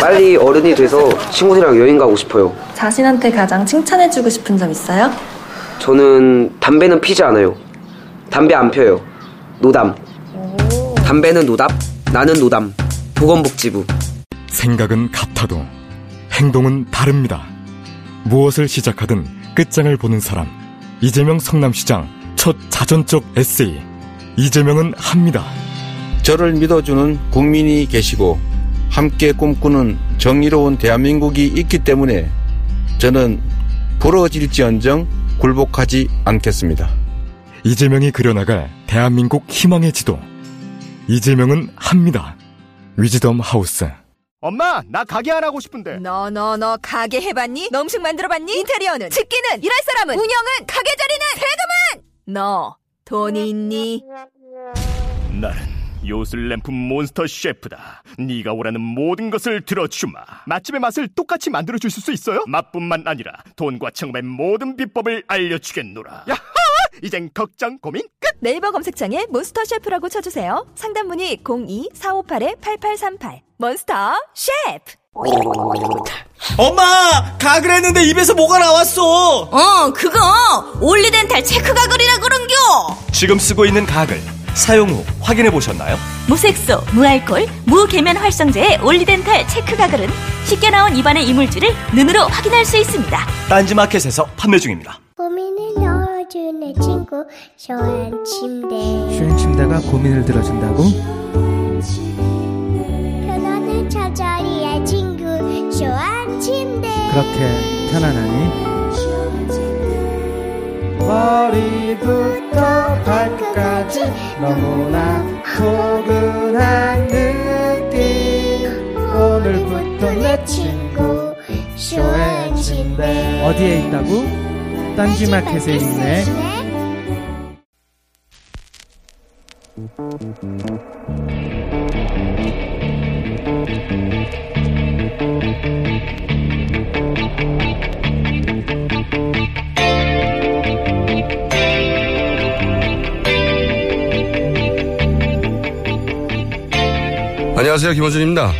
빨리 어른이 돼서 친구들이랑 여행 가고 싶어요. 자신한테 가장 칭찬해주고 싶은 점 있어요? 저는 담배는 피지 않아요. 담배 안 펴요. 노담. 담배는 노답, 나는 노담. 보건복지부. 생각은 같아도 행동은 다릅니다. 무엇을 시작하든 끝장을 보는 사람. 이재명 성남시장 첫 자전적 에세이. 이재명은 합니다. 저를 믿어주는 국민이 계시고 함께 꿈꾸는 정의로운 대한민국이 있기 때문에 저는 부러질지언정 굴복하지 않겠습니다. 이재명이 그려나갈 대한민국 희망의 지도. 이재명은 합니다. 위즈덤 하우스. 엄마, 나 가게 안 하고 싶은데. 너 너 너 가게 해봤니? 너 음식 만들어봤니? 인테리어는? 집기는? 일할 사람은? 운영은? 가게 자리는? 세금은? 너 돈이 있니? 나는 요술램프 몬스터 셰프다. 네가 원하는 모든 것을 들어주마. 맛집의 맛을 똑같이 만들어 주실 수 있어요? 맛뿐만 아니라 돈과 청음의 모든 비법을 알려주겠노라. 야하! 이젠 걱정 고민 끝. 네이버 검색창에 몬스터 셰프라고 쳐주세요. 상담 문의 02-4588-8838 몬스터 셰프 엄마! 가글 했는데 입에서 뭐가 나왔어! 어, 그거 올리덴탈 체크 가글이라 그런겨. 지금 쓰고 있는 가글, 사용 후 확인해 보셨나요? 무색소, 무알콜, 무계면 활성제의 올리덴탈 체크 가글은 쉽게 나온 입안의 이물질을 눈으로 확인할 수 있습니다. 딴지마켓에서 판매 중입니다. 고민을 넣어주는 친구 쇼한 침대 슈행 침대가 고민을 들어준다고? 편안한 잠자리의 친구 쇼한 침대 그렇게 편안하니? 머리부터 발끝까지 너무나 포근한 느낌. 오늘부터 내 친구 쇼의 침대 어디에 있다고? 딴지마켓에 있네 안녕하세요. 김원준입니다.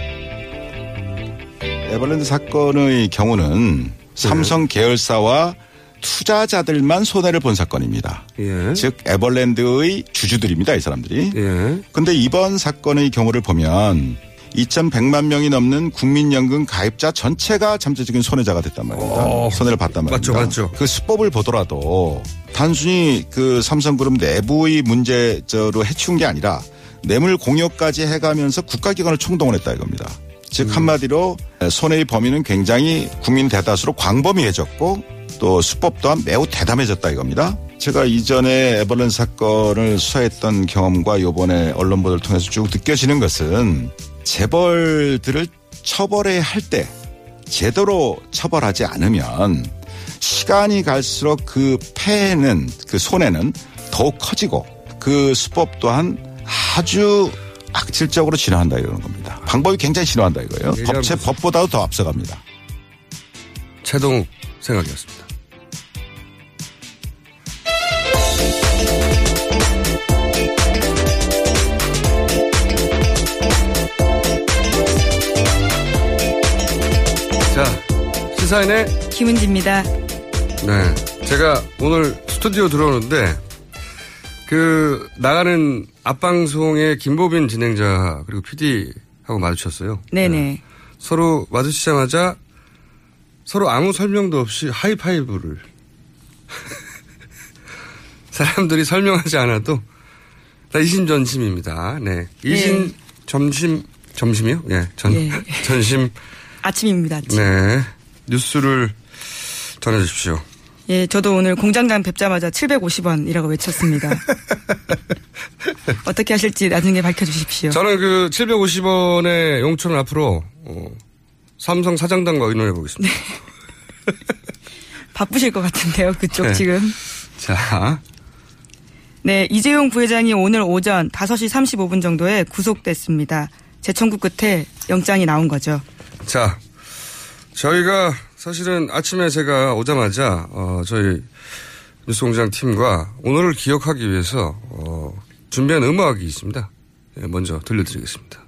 에버랜드 사건의 경우는 삼성 계열사와 투자자들만 손해를 본 사건입니다. 예. 즉 에버랜드의 주주들입니다. 이 사람들이. 예. 근데 이번 사건의 경우를 보면 2,100만 명이 넘는 국민연금 가입자 전체가 잠재적인 손해자가 됐단 말입니다. 어, 손해를 봤단 말입니다. 맞죠, 맞죠. 그 수법을 보더라도 단순히 그 삼성그룹 내부의 문제로 해치운 게 아니라 뇌물 공여까지 해가면서 국가기관을 총동원했다 이겁니다. 즉 한마디로 손해의 범위는 굉장히 국민 대다수로 광범위해졌고 또 수법 또한 매우 대담해졌다 이겁니다. 제가 이전에 에버랜드 사건을 수사했던 경험과 요번에 언론 보도를 통해서 쭉 느껴지는 것은 재벌들을 처벌해야 할 때 제대로 처벌하지 않으면 시간이 갈수록 그 폐해는 그 손해는 더욱 커지고 그 수법 또한 아주 악질적으로 진화한다 이러는 겁니다. 방법이 굉장히 진화한다 이거예요. 예리한 법체 모습. 법보다도 더 앞서갑니다. 최동욱 생각이었습니다. 자, 시사인의 김은지입니다. 네. 제가 오늘 스튜디오 들어오는데, 그, 나가는 앞방송의 김보빈 진행자, 그리고 PD하고 마주쳤어요. 네네. 서로 마주치자마자 서로 아무 설명도 없이 하이파이브를. 사람들이 설명하지 않아도 다 이심전심입니다. 네. 이심, 점심, 점심이요? 예. 전, 예. 전심. 아침입니다. 아침. 네. 뉴스를 전해 주십시오. 예, 저도 오늘 공장장 뵙자마자 750원이라고 외쳤습니다. 어떻게 하실지 나중에 밝혀주십시오. 저는 그 750원의 용돈을 앞으로 어, 삼성 사장단과 의논해 보겠습니다. 바쁘실 것 같은데요, 그쪽 네. 지금. 자, 네, 이재용 부회장이 오늘 오전 5시 35분 정도에 구속됐습니다. 재청구 끝에 영장이 나온 거죠. 자, 저희가 사실은 아침에 제가 오자마자 어, 저희 뉴스공장 팀과 오늘을 기억하기 위해서 어, 준비한 음악이 있습니다. 예, 먼저 들려드리겠습니다.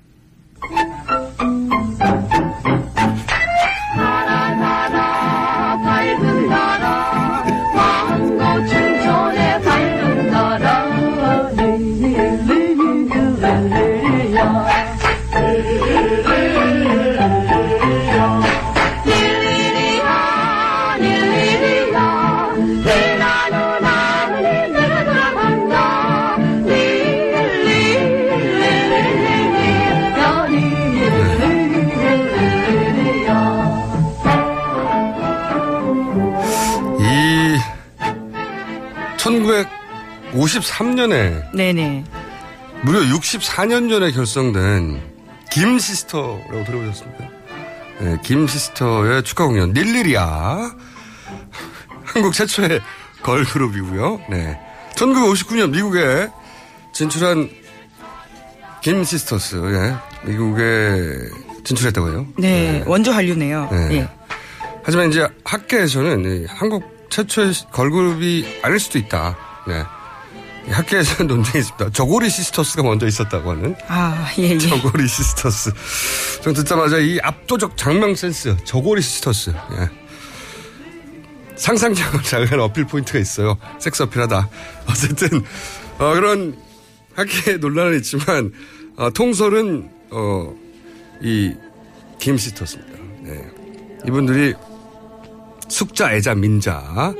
1953년에 네네. 무려 64년 전에 결성된 김 시스터라고 들어보셨습니까? 네, 김 시스터의 축하 공연 닐리리아 한국 최초의 걸그룹이고요. 네. 1959년 미국에 진출한 김 시스터스, 예. 미국에 진출했다고 해요. 네, 원조 한류네요. 네. 예. 하지만 이제 학계에서는 이 한국 최초의 걸그룹이 아닐 수도 있다. 네. 이 학계에서는 논쟁이 있습니다. 저고리 시스터스가 먼저 있었다고 하는. 아, 예, 예. 저고리 시스터스. 전 듣자마자 이 압도적 작명 센스. 저고리 시스터스. 예. 상상력을 자극하는 어필 포인트가 있어요. 섹스 어필하다. 어쨌든, 어, 그런 학계 논란은 있지만, 어, 통설은, 어, 이, 김 시스터스입니다. 네. 이분들이 숙자, 애자, 민자, 어,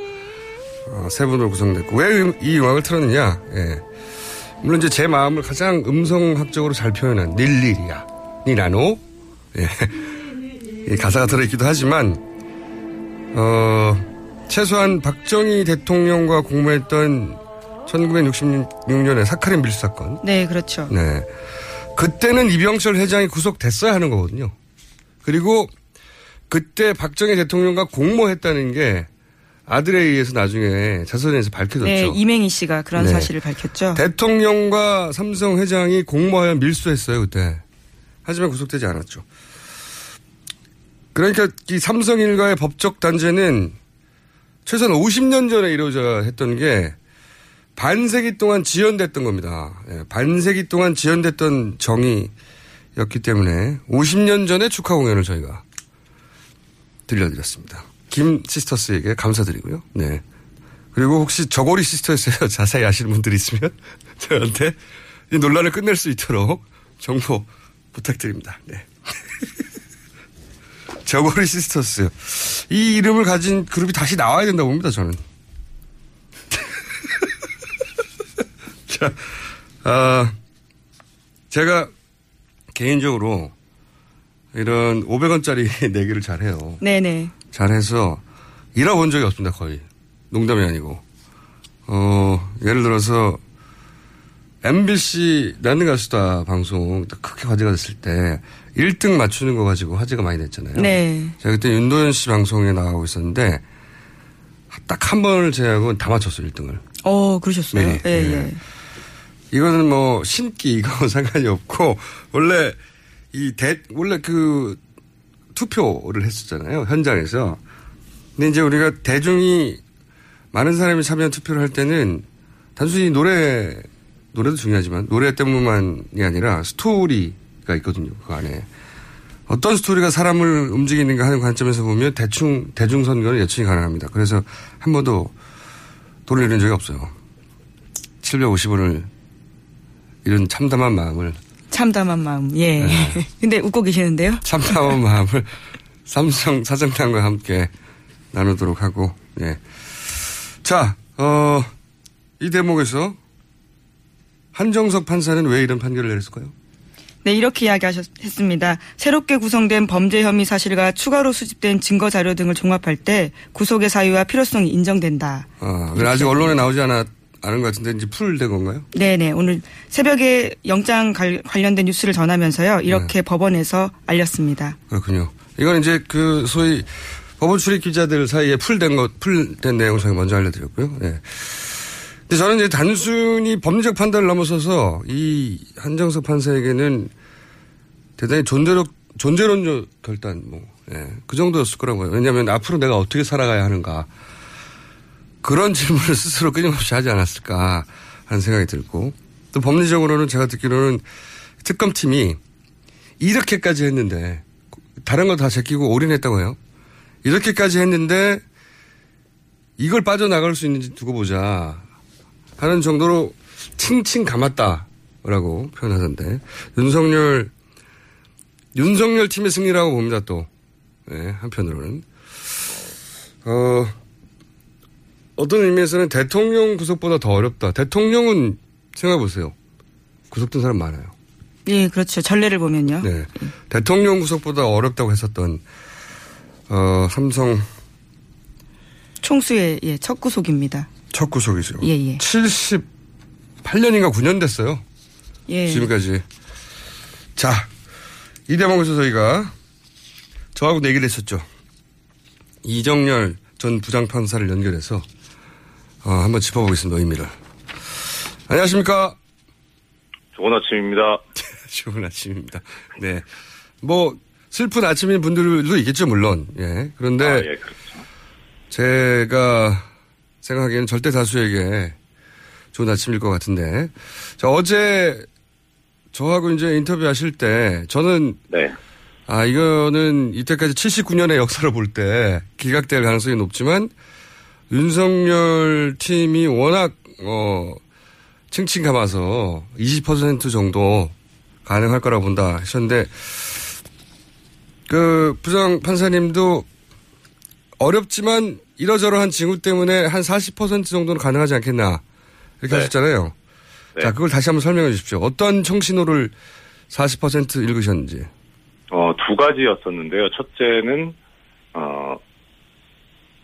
세 분으로 구성됐고, 왜 이 음악을 틀었느냐, 예. 물론 이제 제 마음을 가장 음성학적으로 잘 표현한 닐리리아, 니나노, 예. 이 가사가 들어있기도 하지만, 어, 최소한 박정희 대통령과 공모했던 1966년의 사카린 밀수 사건. 네, 그렇죠. 네. 그때는 이병철 회장이 구속됐어야 하는 거거든요. 그리고 그때 박정희 대통령과 공모했다는 게 아들에 의해서 나중에 자선에서 밝혀졌죠. 네, 이맹희 씨가 그런 네. 사실을 밝혔죠. 대통령과 삼성 회장이 공모하여 밀수했어요, 그때. 하지만 구속되지 않았죠. 그러니까 이 삼성 일가의 법적 단죄는 최소한 50년 전에 이루어져야 했던 게 반세기 동안 지연됐던 겁니다. 예, 반세기 동안 지연됐던 정의였기 때문에 50년 전에 축하 공연을 저희가 들려드렸습니다. 김 시스터스에게 감사드리고요. 네. 그리고 혹시 저고리 시스터스에서 자세히 아시는 분들이 있으면 저한테 이 논란을 끝낼 수 있도록 정보 부탁드립니다. 네. 저고리 시스터스. 이 이름을 가진 그룹이 다시 나와야 된다고 봅니다, 저는. 자, 아, 제가 개인적으로 이런 500원짜리 내기를 잘해요. 네네. 잘해서 잃어본 적이 없습니다, 거의. 농담이 아니고. 어, 예를 들어서 MBC 나는 가수다 방송 딱 크게 화제가 됐을 때 1등 맞추는 거 가지고 화제가 많이 됐잖아요. 네. 제가 그때 윤도현 씨 방송에 나가고 있었는데 딱 한 번을 제외하고 다 맞췄어요, 1등을. 어, 그러셨어요. 네, 예, 네. 예. 이거는 뭐 신기 이거 상관이 없고 원래 이 대 원래 그 투표를 했었잖아요 현장에서. 근데 이제 우리가 대중이 많은 사람이 참여한 투표를 할 때는 단순히 노래 노래도 중요하지만 노래 때문만이 아니라 스토리가 있거든요 그 안에 어떤 스토리가 사람을 움직이는가 하는 관점에서 보면 대충 대중 선거는 예측이 가능합니다. 그래서 한 번도 돈을 잃은 적이 없어요. 750원을 이런 참담한 마음을 참담한 마음. 예. 네. 근데 웃고 계시는데요? 참담한 마음을 삼성 사장단과 함께 나누도록 하고 예. 자, 어, 이 대목에서 한정석 판사는 왜 이런 판결을 내렸을까요? 네, 이렇게 이야기하셨습니다. 새롭게 구성된 범죄 혐의 사실과 추가로 수집된 증거 자료 등을 종합할 때 구속의 사유와 필요성이 인정된다. 아, 아직 언론에 나오지 않았, 않은 것 같은데 이제 풀된 건가요? 네네. 오늘 새벽에 영장 갈- 관련된 뉴스를 전하면서요. 이렇게 네. 법원에서 알렸습니다. 그렇군요. 이건 이제 그 소위 법원 출입 기자들 사이에 풀된 것, 풀된 내용을 제가 먼저 알려드렸고요. 예. 근데 저는 이제 단순히 법리적 판단을 넘어서서 이 한정석 판사에게는 대단히 존재력, 존재론적 결단, 뭐, 예. 그 정도였을 거라고요. 왜냐하면 앞으로 내가 어떻게 살아가야 하는가. 그런 질문을 스스로 끊임없이 하지 않았을까 하는 생각이 들고 또 법리적으로는 제가 듣기로는 특검팀이 이렇게까지 했는데 다른 거 다 제끼고 올인했다고 해요. 이렇게까지 했는데 이걸 빠져나갈 수 있는지 두고 보자 하는 정도로 칭칭 감았다라고 표현하던데 윤석열 윤석열 팀의 승리라고 봅니다 또 네, 한편으로는 어 어떤 의미에서는 대통령 구속보다 더 어렵다. 대통령은 생각해보세요. 구속된 사람 많아요. 예, 그렇죠. 전례를 보면요. 네. 대통령 구속보다 어렵다고 했었던, 어, 삼성 총수의 예, 첫 구속입니다. 첫 구속이죠. 예, 예. 78년인가 9년 됐어요. 예. 지금까지. 자, 이 대목에서 저희가 저하고 내기를 했었죠. 이정열 전 부장판사를 연결해서 어, 한번 짚어보겠습니다. 의미를. 안녕하십니까? 좋은 아침입니다. 좋은 아침입니다. 네. 뭐 슬픈 아침인 분들도 있겠죠, 물론. 예. 그런데 아, 예, 그렇죠. 제가 생각하기에는 절대 다수에게 좋은 아침일 것 같은데. 자, 어제 저하고 이제 인터뷰 하실 때 저는 네. 아, 이거는 이때까지 79년의 역사를 볼 때 기각될 가능성이 높지만 윤석열 팀이 워낙, 어, 칭칭 감아서 20% 정도 가능할 거라고 본다 하셨는데 그 부장 판사님도 어렵지만 이러저러한 징후 때문에 한 40% 정도는 가능하지 않겠나 이렇게 네. 하셨잖아요. 네. 자, 그걸 다시 한번 설명해 주십시오. 어떤 청신호를 40% 읽으셨는지. 어, 두 가지였었는데요. 첫째는, 어,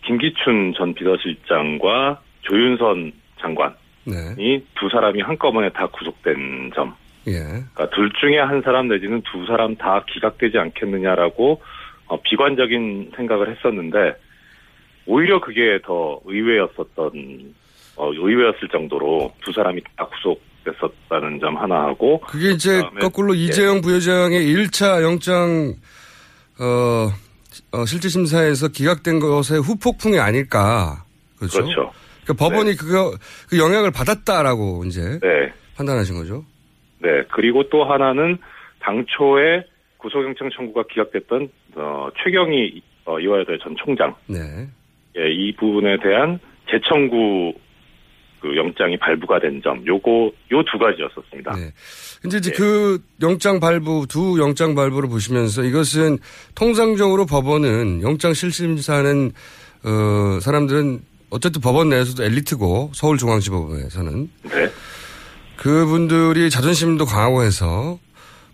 김기춘 전 비서실장과 조윤선 장관이 네. 두 사람이 한꺼번에 다 구속된 점. 예. 그러니까 둘 중에 한 사람 내지는 두 사람 다 기각되지 않겠느냐라고 어, 비관적인 생각을 했었는데 오히려 그게 더 의외였었던 어, 의외였을 정도로 두 사람이 다 구속됐었다는 점 하나 하고 그게 이제 거꾸로 예. 이재용 부회장의 1차 영장 어, 어, 실질 심사에서 기각된 것의 후폭풍이 아닐까. 그렇죠. 그렇죠. 그러니까 법원이 그거 그 영향을 받았다라고 이제 네. 판단하신 거죠. 네. 그리고 또 하나는 당초에 구속영장 청구가 기각됐던 어, 최경희 어, 이화여대 전 총장 네. 예, 이 부분에 대한 재청구 그 영장이 발부가 된 점, 요거 요 두 가지였었습니다. 네. 근데 예. 이제 그 영장 발부 두 영장 발부를 보시면서 이것은 통상적으로 법원은 영장 실심사는 어 사람들은 어쨌든 법원 내에서도 엘리트고 서울중앙지법에서는 네. 그분들이 자존심도 강하고 해서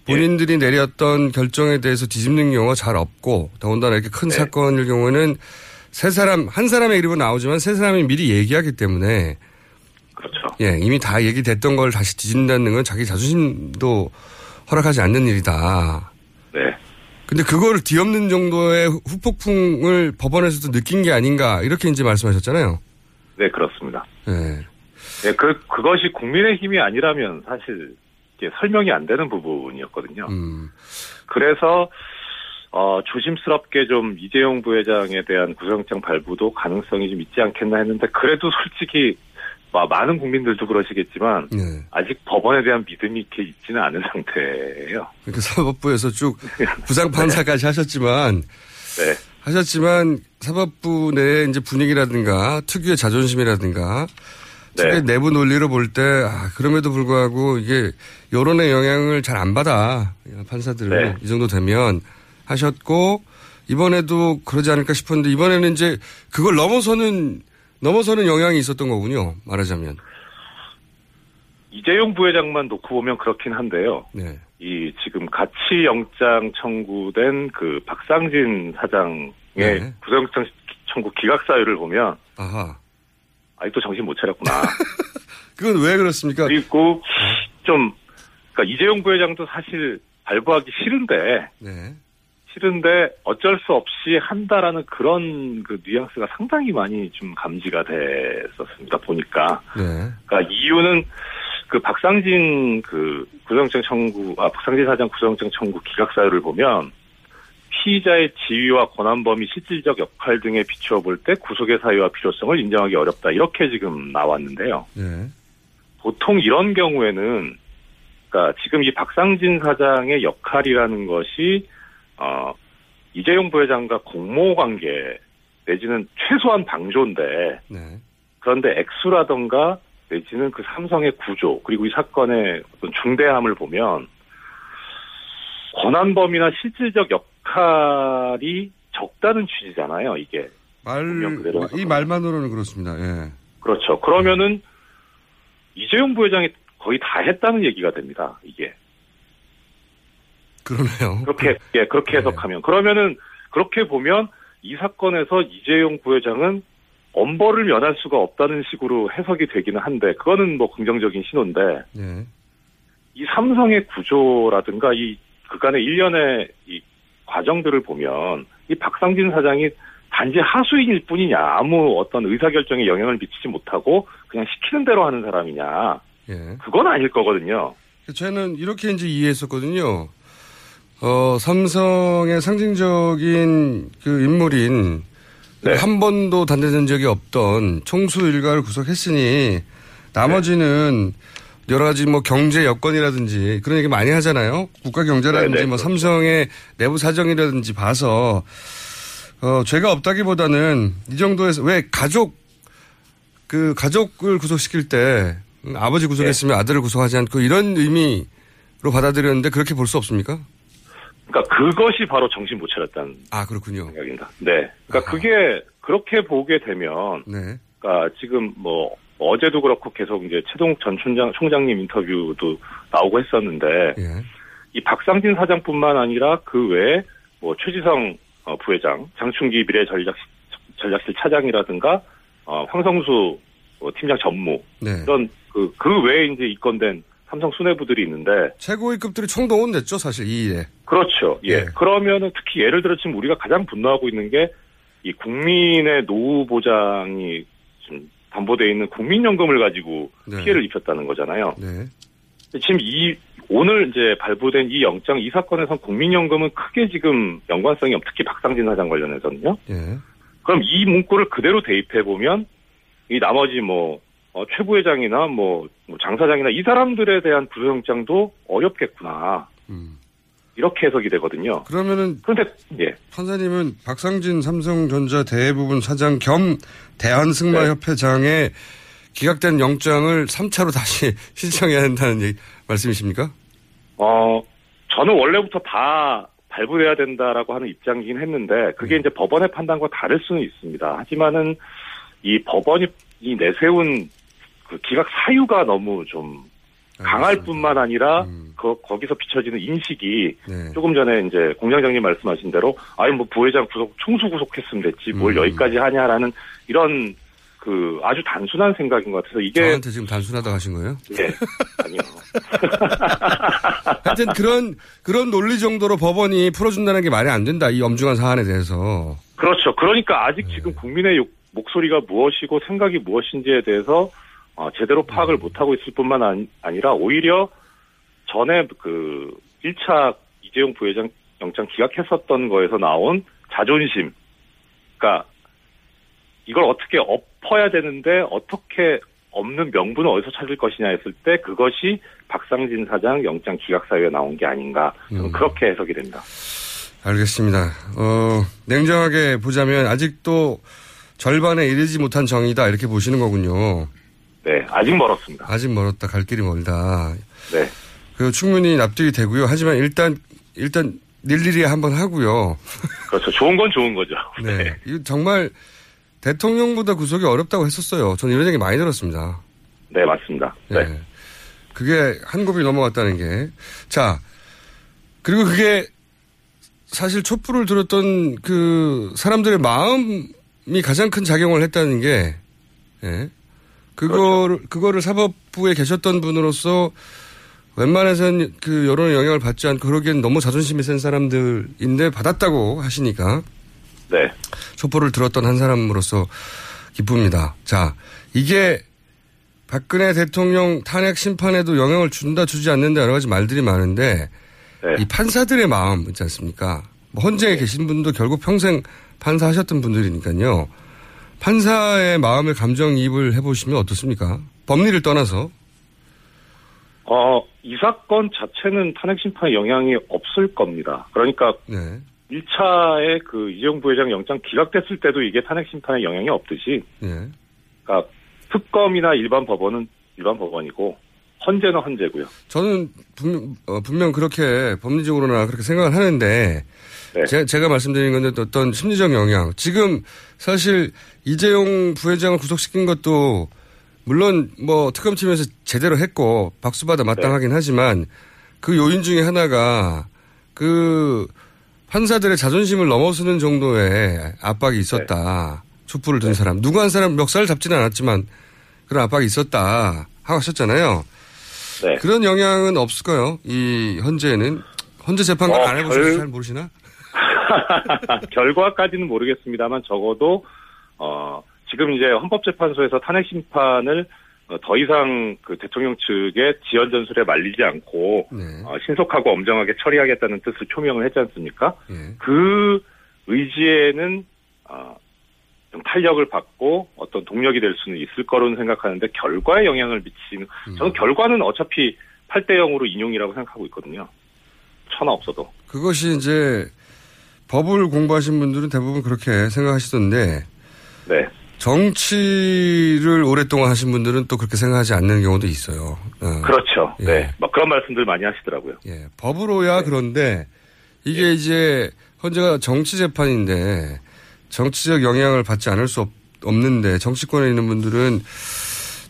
본인들이 내렸던 결정에 대해서 뒤집는 경우가 잘 없고 더군다나 이렇게 큰 사건일 경우에는 세 사람 한 사람의 이름은 나오지만 세 사람이 미리 얘기하기 때문에 그렇죠. 예 이미 다 얘기됐던 걸 다시 뒤진다는 건 자기 자존심도 허락하지 않는 일이다. 네. 근데 그거를 뒤엎는 정도의 후폭풍을 법원에서도 느낀 게 아닌가 이렇게 이제 말씀하셨잖아요. 네, 그렇습니다. 예. 네, 그 그것이 국민의 힘이 아니라면 사실 설명이 안 되는 부분이었거든요. 음. 그래서 어, 조심스럽게 좀 이재용 부회장에 대한 구속영장 발부도 가능성이 좀 있지 않겠나 했는데 그래도 솔직히 마- 많은 국민들도 그러시겠지만 네. 아직 법원에 대한 믿음이 이렇게 있지는 않은 상태예요. 그러니까 사법부에서 쭉 부장 판사까지 하셨지만 네. 하셨지만 사법부 내의 이제 분위기라든가 특유의 자존심이라든가 특유의 내부 논리로 볼때 아, 그럼에도 불구하고 이게 여론의 영향을 잘 안 받아 판사들은 네. 이 정도 되면 하셨고 이번에도 그러지 않을까 싶었는데 이번에는 이제 그걸 넘어서는 넘어서는 영향이 있었던 거군요 말하자면 이재용 부회장만 놓고 보면 그렇긴 한데요. 네. 이 지금 가치 영장 청구된 그 박상진 사장의 네. 구속영장 청구 기각 사유를 보면 아하 아직도 정신 못 차렸구나. 그건 왜 그렇습니까? 그리고 좀 그러니까 이재용 부회장도 사실 발부하기 싫은데 네. 싫은데 어쩔 수 없이 한다라는 그런 그 뉘앙스가 상당히 많이 좀 감지가 됐었습니다. 보니까. 네. 그러니까 이유는 그 박상진 그 구속영장 청구 아 박상진 사장 구속영장 청구 기각 사유를 보면 피의자의 지위와 권한 범위 실질적 역할 등에 비추어 볼 때 구속의 사유와 필요성을 인정하기 어렵다 이렇게 지금 나왔는데요. 네. 보통 이런 경우에는 그러니까 지금 이 박상진 사장의 역할이라는 것이 어 이재용 부회장과 공모 관계 내지는 최소한 방조인데 네. 그런데 액수라던가 내지는 그 삼성의 구조 그리고 이 사건의 어떤 중대함을 보면 권한 범위나 실질적 역할이 적다는 취지잖아요. 이게 말, 그대로 이 말만으로는 그렇습니다. 예. 그렇죠. 그러면은 이재용 부회장이 거의 다 했다는 얘기가 됩니다. 이게 그러네요. 그렇게 예 그렇게 해석하면 그러면은 그렇게 보면 이 사건에서 이재용 부회장은 엄벌을 면할 수가 없다는 식으로 해석이 되기는 한데 그거는 뭐 긍정적인 신호인데 예. 이 삼성의 구조라든가 이 그간의 일련의 이 과정들을 보면 이 박상진 사장이 단지 하수인일 뿐이냐 아무 어떤 의사결정에 영향을 미치지 못하고 그냥 시키는 대로 하는 사람이냐 예. 그건 아닐 거거든요. 저는 이렇게 이제 이해했었거든요. 어, 삼성의 상징적인 그 인물인 네. 한 번도 단대된 적이 없던 총수 일가를 구속했으니 나머지는 여러 가지 뭐 경제 여건이라든지 그런 얘기 많이 하잖아요. 국가 경제라든지 네, 네, 뭐 그렇죠. 삼성의 내부 사정이라든지 봐서 어, 죄가 없다기보다는 이 정도에서 왜 가족 그 가족을 구속시킬 때 음, 아버지 구속했으면 아들을 구속하지 않고 이런 의미로 받아들였는데 그렇게 볼 수 없습니까? 그러니까 그것이 바로 정신 못 차렸다는 아 그렇군요. 생각입니다. 네. 그러니까 그게 그렇게 보게 되면 네. 그러니까 지금 뭐 어제도 그렇고 계속 이제 최동욱 전 총장 총장님 인터뷰도 나오고 했었는데 예. 이 박상진 사장뿐만 아니라 그 외에 뭐 최지성 어, 부회장, 장충기 미래 전략 전략실 차장이라든가 어, 황성수 어, 팀장 전무 네. 이런 그 그 외에 이제 입건된 삼성 수뇌부들이 있는데 최고위급들이 총동원 됐죠 사실 이 일에. 그렇죠. 예. 네. 그러면은 특히 예를 들어 지금 우리가 가장 분노하고 있는 게 이 국민의 노후 보장이 지금 담보돼 있는 국민연금을 가지고 네. 피해를 입혔다는 거잖아요. 네. 지금 이 오늘 이제 발부된 이 영장 이 사건에선 국민연금은 크게 지금 연관성이 없. 특히 박상진 사장 관련해서는요. 예. 그럼 이 문구를 그대로 대입해 보면 이 나머지 뭐 어, 최 부회장이나 뭐, 뭐 장사장이나 이 사람들에 대한 구속영장도 어렵겠구나. 이렇게 해석이 되거든요. 그러면은 그런데 예. 판사님은 박상진 삼성전자 대부분 사장 겸 대한승마협회장의 기각된 영장을 3차로 다시 신청해야 한다는 얘기, 말씀이십니까? 어, 저는 원래부터 다 발부해야 된다라고 하는 입장이긴 했는데 그게 이제 법원의 판단과 다를 수는 있습니다. 하지만은 이 법원이 이 내세운 그 기각 사유가 너무 좀 강할 뿐만 아니라 그 거기서 비춰지는 인식이 네. 조금 전에 이제 공장장님 말씀하신 대로 아니 뭐 부회장 구속 총수 구속했으면 됐지 뭘 음. 여기까지 하냐라는 이런 그 아주 단순한 생각인 것 같아서 이게 저한테 지금 단순하다 하신 거예요? 예 아니요 하여튼 그런 그런 논리 정도로 법원이 풀어준다는 게 말이 안 된다. 이 엄중한 사안에 대해서. 그렇죠. 그러니까 아직 네. 지금 국민의 욕- 목소리가 무엇이고 생각이 무엇인지에 대해서 어, 제대로 음. 파악을 못하고 있을 뿐만 아니, 아니라 오히려 전에 그 1차 이재용 부회장 영장 기각했었던 거에서 나온 자존심. 그러니까 이걸 어떻게 엎어야 되는데 어떻게 없는 명분을 어디서 찾을 것이냐 했을 때 그것이 박상진 사장 영장 기각 사유에 나온 게 아닌가. 저는 음. 그렇게 해석이 됩니다. 알겠습니다. 어, 냉정하게 보자면 아직도 절반에 이르지 못한 정의다 이렇게 보시는 거군요. 네, 아직 멀었습니다. 아직 멀었다. 갈 길이 멀다. 네. 그 충분히 납득이 되고요. 하지만 일단 일단 일일이 한번 하고요. 그렇죠. 좋은 건 좋은 거죠. 네. 이거 정말 대통령보다 구속이 어렵다고 했었어요. 저는 이런 얘기 많이 들었습니다. 네, 맞습니다. 네. 네. 그게 한 곱이 넘어갔다는 게. 자, 그리고 그게 사실 촛불을 들었던 그 사람들의 마음이 가장 큰 작용을 했다는 게, 예. 그거를, 그거를 사법부에 계셨던 분으로서, 웬만해서는 그 여론의 영향을 받지 않고 그러기엔 너무 자존심이 센 사람들인데 받았다고 하시니까 네. 촛불을 들었던 한 사람으로서 기쁩니다. 자, 이게 박근혜 대통령 탄핵 심판에도 영향을 준다 주지 않는다 여러 가지 말들이 많은데 네. 이 판사들의 마음 있지 않습니까? 뭐 헌재에 계신 분도 결국 평생 판사 하셨던 분들이니까요. 판사의 마음을 감정이입을 해보시면 어떻습니까? 법리를 떠나서 어, 이 사건 자체는 탄핵 심판에 영향이 없을 겁니다. 그러니까 네. 1차에 그 이재용 부회장 영장 기각됐을 때도 이게 탄핵 심판에 영향이 없듯이 네. 그러니까 특검이나 일반 법원은 일반 법원이고 헌재는 헌재고요. 저는 분명, 어, 분명 그렇게 법리적으로나 그렇게 생각을 하는데 제, 제가 말씀드린 건데 또 어떤 심리적 영향. 지금 사실 이재용 부회장을 구속시킨 것도 물론 뭐 특검팀에서 제대로 했고 박수받아 마땅하긴 하지만 그 요인 중에 하나가 그 판사들의 자존심을 넘어서는 정도의 압박이 있었다. 촛불을 든 사람. 누구 한 사람 멱살을 잡지는 않았지만 그런 압박이 있었다. 하고 하셨잖아요. 네. 그런 영향은 없을까요? 이 현재는 헌재 재판관 어, 안 해보셔서 별- 잘 모르시나? 결과까지는 모르겠습니다만 적어도 어 지금 이제 헌법재판소에서 탄핵 심판을 어, 더 이상 그 대통령 측의 지연 전술에 말리지 않고 네. 어, 신속하고 엄정하게 처리하겠다는 뜻을 표명을 했지 않습니까? 예. 그 의지에는 어, 좀 탄력을 받고 어떤 동력이 될 수는 있을 거로는 생각하는데 결과에 영향을 미치는 저는 결과는 어차피 8대 0으로 인용이라고 생각하고 있거든요. 천하 없어도. 그것이 이제 법을 공부하신 분들은 대부분 그렇게 생각하시던데 네. 정치를 오랫동안 하신 분들은 또 그렇게 생각하지 않는 경우도 있어요. 어. 그렇죠. 예. 네. 막 그런 말씀들 많이 하시더라고요. 예, 법으로야 그런데 이게 이제 헌재가 정치 재판인데 정치적 영향을 받지 않을 수 없, 없는데 정치권에 있는 분들은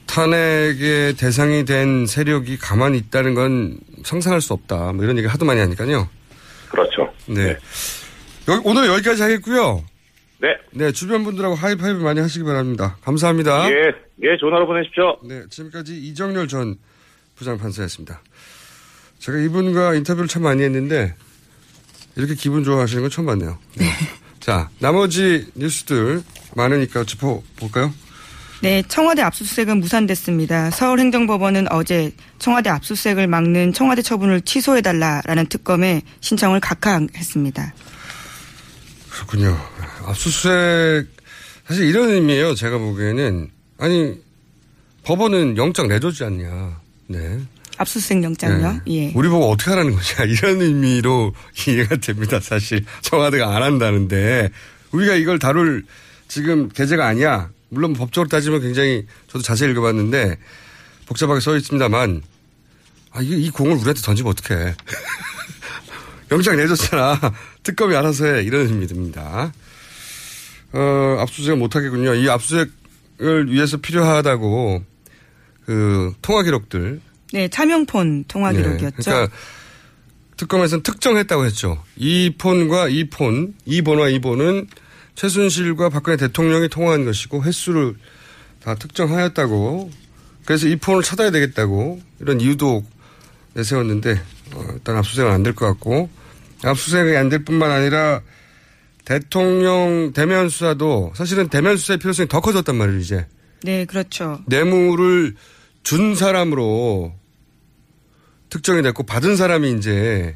탄핵의 대상이 된 세력이 가만히 있다는 건 상상할 수 없다. 뭐 이런 얘기 하도 많이 하니까요. 그렇죠. 네. 여기- 오늘 여기까지 하겠고요. 네. 네, 주변 분들하고 하이파이브 많이 하시기 바랍니다. 감사합니다. 예, 예, 좋은 하루 보내십시오. 네, 지금까지 이정렬 전 부장판사였습니다. 제가 이분과 인터뷰를 참 많이 했는데 이렇게 기분 좋아하시는 건 처음 봤네요. 네. 자, 나머지 뉴스들 많으니까 짚어볼까요? 네, 청와대 압수수색은 무산됐습니다. 서울행정법원은 어제 청와대 압수수색을 막는 청와대 처분을 취소해달라라는 특검에 신청을 각하했습니다. 그렇군요. 압수수색 사실 이런 의미예요. 제가 보기에는 아니 법원은 영장 내줬지 않냐. 네. 압수수색 영장요? 예. 우리 보고 어떻게 하라는 거냐 이런 의미로 이해가 됩니다. 사실 청와대가 안 한다는데 우리가 이걸 다룰 지금 계제가 아니야. 물론 법적으로 따지면 굉장히 저도 자세히 읽어봤는데 복잡하게 써 있습니다만 아 이, 이 공을 우리한테 던지면 어떡해. 영장 내줬잖아. 특검이 알아서 해. 이런 의미 듭니다. 어, 압수수색 못하겠군요. 이 압수수색을 위해서 필요하다고 그 통화 기록들 네, 차명폰 통화 네, 기록이었죠. 그러니까 특검에서는 특정했다고 했죠. 이 폰과 이 폰, 이 번호와 이 번은 최순실과 박근혜 대통령이 통화한 것이고 횟수를 다 특정하였다고. 그래서 이 폰을 찾아야 되겠다고 이런 이유도 내세웠는데 어, 일단 압수수색은 안 될 것 같고 압수수색이 안 될 뿐만 아니라 대통령 대면 수사도 사실은 대면 수사의 필요성이 더 커졌단 말이에요 이제 네, 그렇죠. 뇌물을 준 사람으로 특정이 됐고 받은 사람이 이제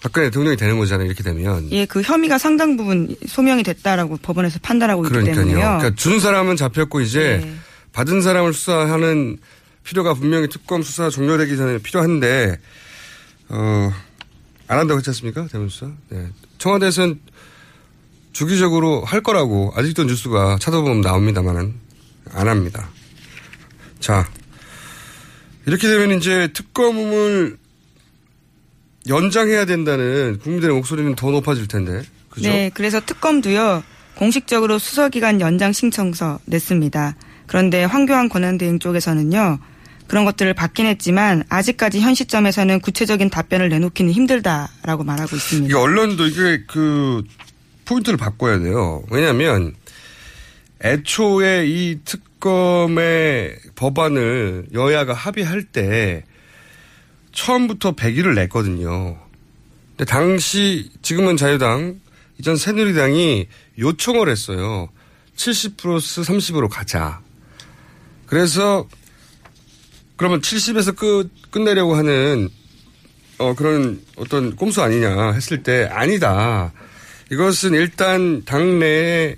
박근혜 대통령이 되는 거잖아요. 이렇게 되면. 예, 그 혐의가 상당 부분 소명이 됐다라고 법원에서 판단하고 있기 그러니까요. 때문에요. 그러니까 준 사람은 잡혔고 이제 네. 받은 사람을 수사하는 필요가 분명히 특검 수사 종료되기 전에 필요한데 어, 안 한다고 했지 않습니까? 대면 수사. 네. 청와대에서는 주기적으로 할 거라고 아직도 뉴스가 찾아보면 나옵니다만은 안 합니다. 자. 이렇게 되면 이제 특검을 연장해야 된다는 국민들의 목소리는 더 높아질 텐데. 그죠? 네, 그래서 특검도요 공식적으로 수사기간 연장 신청서 냈습니다. 그런데 황교안 권한대행 쪽에서는요 그런 것들을 받긴 했지만 아직까지 현 시점에서는 구체적인 답변을 내놓기는 힘들다라고 말하고 있습니다. 이게 언론도 이게 그 포인트를 바꿔야 돼요. 왜냐하면 애초에 이 특검의 법안을 여야가 합의할 때 처음부터 100일을 냈거든요. 근데 당시 지금은 자유당 이전 새누리당이 요청을 했어요. 70 플러스 30으로 가자. 그래서 그러면 70에서 끝 끝내려고 하는 어 그런 어떤 꼼수 아니냐 했을 때 아니다. 이것은 일단 당내에